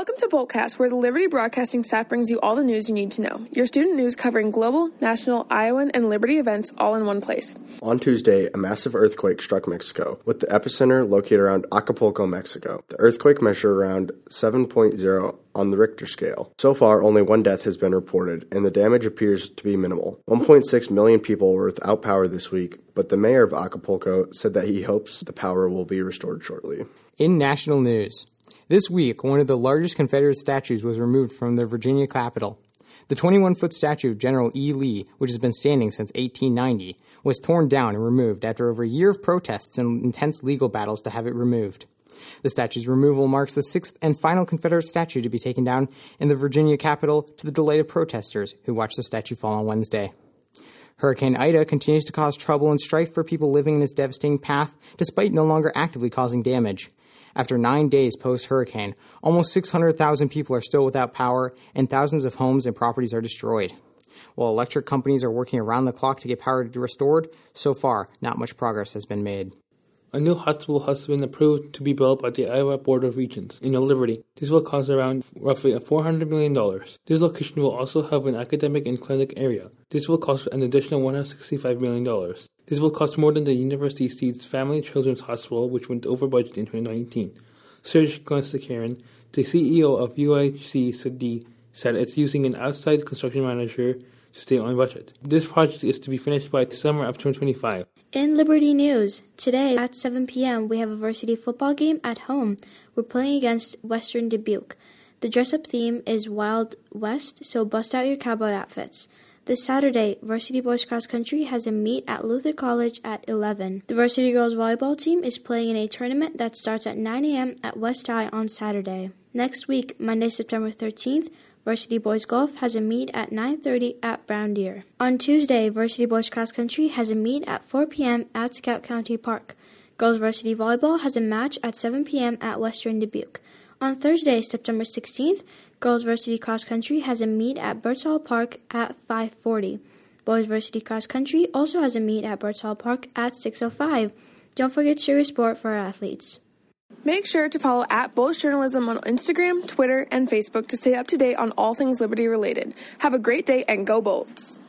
Welcome to Boltcast, where the Liberty Broadcasting staff brings you all the news you need to know. Your student news covering global, national, Iowan, and Liberty events all in one place. On Tuesday, a massive earthquake struck Mexico, with the epicenter located around Acapulco, Mexico. The earthquake measured around 7.0 on the Richter scale. So far, only one death has been reported, and the damage appears to be minimal. 1.6 million people were without power this week, but the mayor of Acapulco said that he hopes the power will be restored shortly. In national news, this week, one of the largest Confederate statues was removed from the Virginia Capitol. The 21 foot statue of General E. Lee, which has been standing since 1890, was torn down and removed after over a year of protests and intense legal battles to have it removed. The statue's removal marks the sixth and final Confederate statue to be taken down in the Virginia Capitol to the delight of protesters who watched the statue fall on Wednesday. Hurricane Ida continues to cause trouble and strife for people living in its devastating path, despite no longer actively causing damage. After nine days post hurricane, almost 600,000 people are still without power, and thousands of homes and properties are destroyed. While electric companies are working around the clock to get power restored, so far, not much progress has been made. A new hospital has been approved to be built by the Iowa Board of Regents in Liberty. This will cost around roughly $400 million. This location will also have an academic and clinic area. This will cost an additional $165 million. This will cost more than the University Seeds Family Children's Hospital, which went over budget in 2019. Suresh Gunasekaran, the CEO of UIC Sadi, said it's using an outside construction manager to stay on budget. This project is to be finished by summer of 2025. In Liberty News, today at 7 p.m., we have a varsity football game at home. We're playing against Western Dubuque. The dress up theme is Wild West, so bust out your cowboy outfits. This Saturday, Varsity Boys Cross Country has a meet at Luther College at 11. The Varsity Girls Volleyball team is playing in a tournament that starts at 9 a.m. at West High on Saturday. Next week, Monday, September 13th, Varsity Boys Golf has a meet at 9:30 at Brown Deer. On Tuesday, Varsity Boys Cross Country has a meet at 4 p.m. at Scott County Park. Girls Varsity Volleyball has a match at 7 p.m. at Western Dubuque. On Thursday, September 16th, Girls Varsity Cross Country has a meet at Birdsall Park at 5:40. Boys Varsity Cross Country also has a meet at Birdsall Park at 6:05. Don't forget to share your sport for our athletes. Make sure to follow at Bullish Journalism on Instagram, Twitter, and Facebook to stay up to date on all things Liberty related. Have a great day and go Bolts!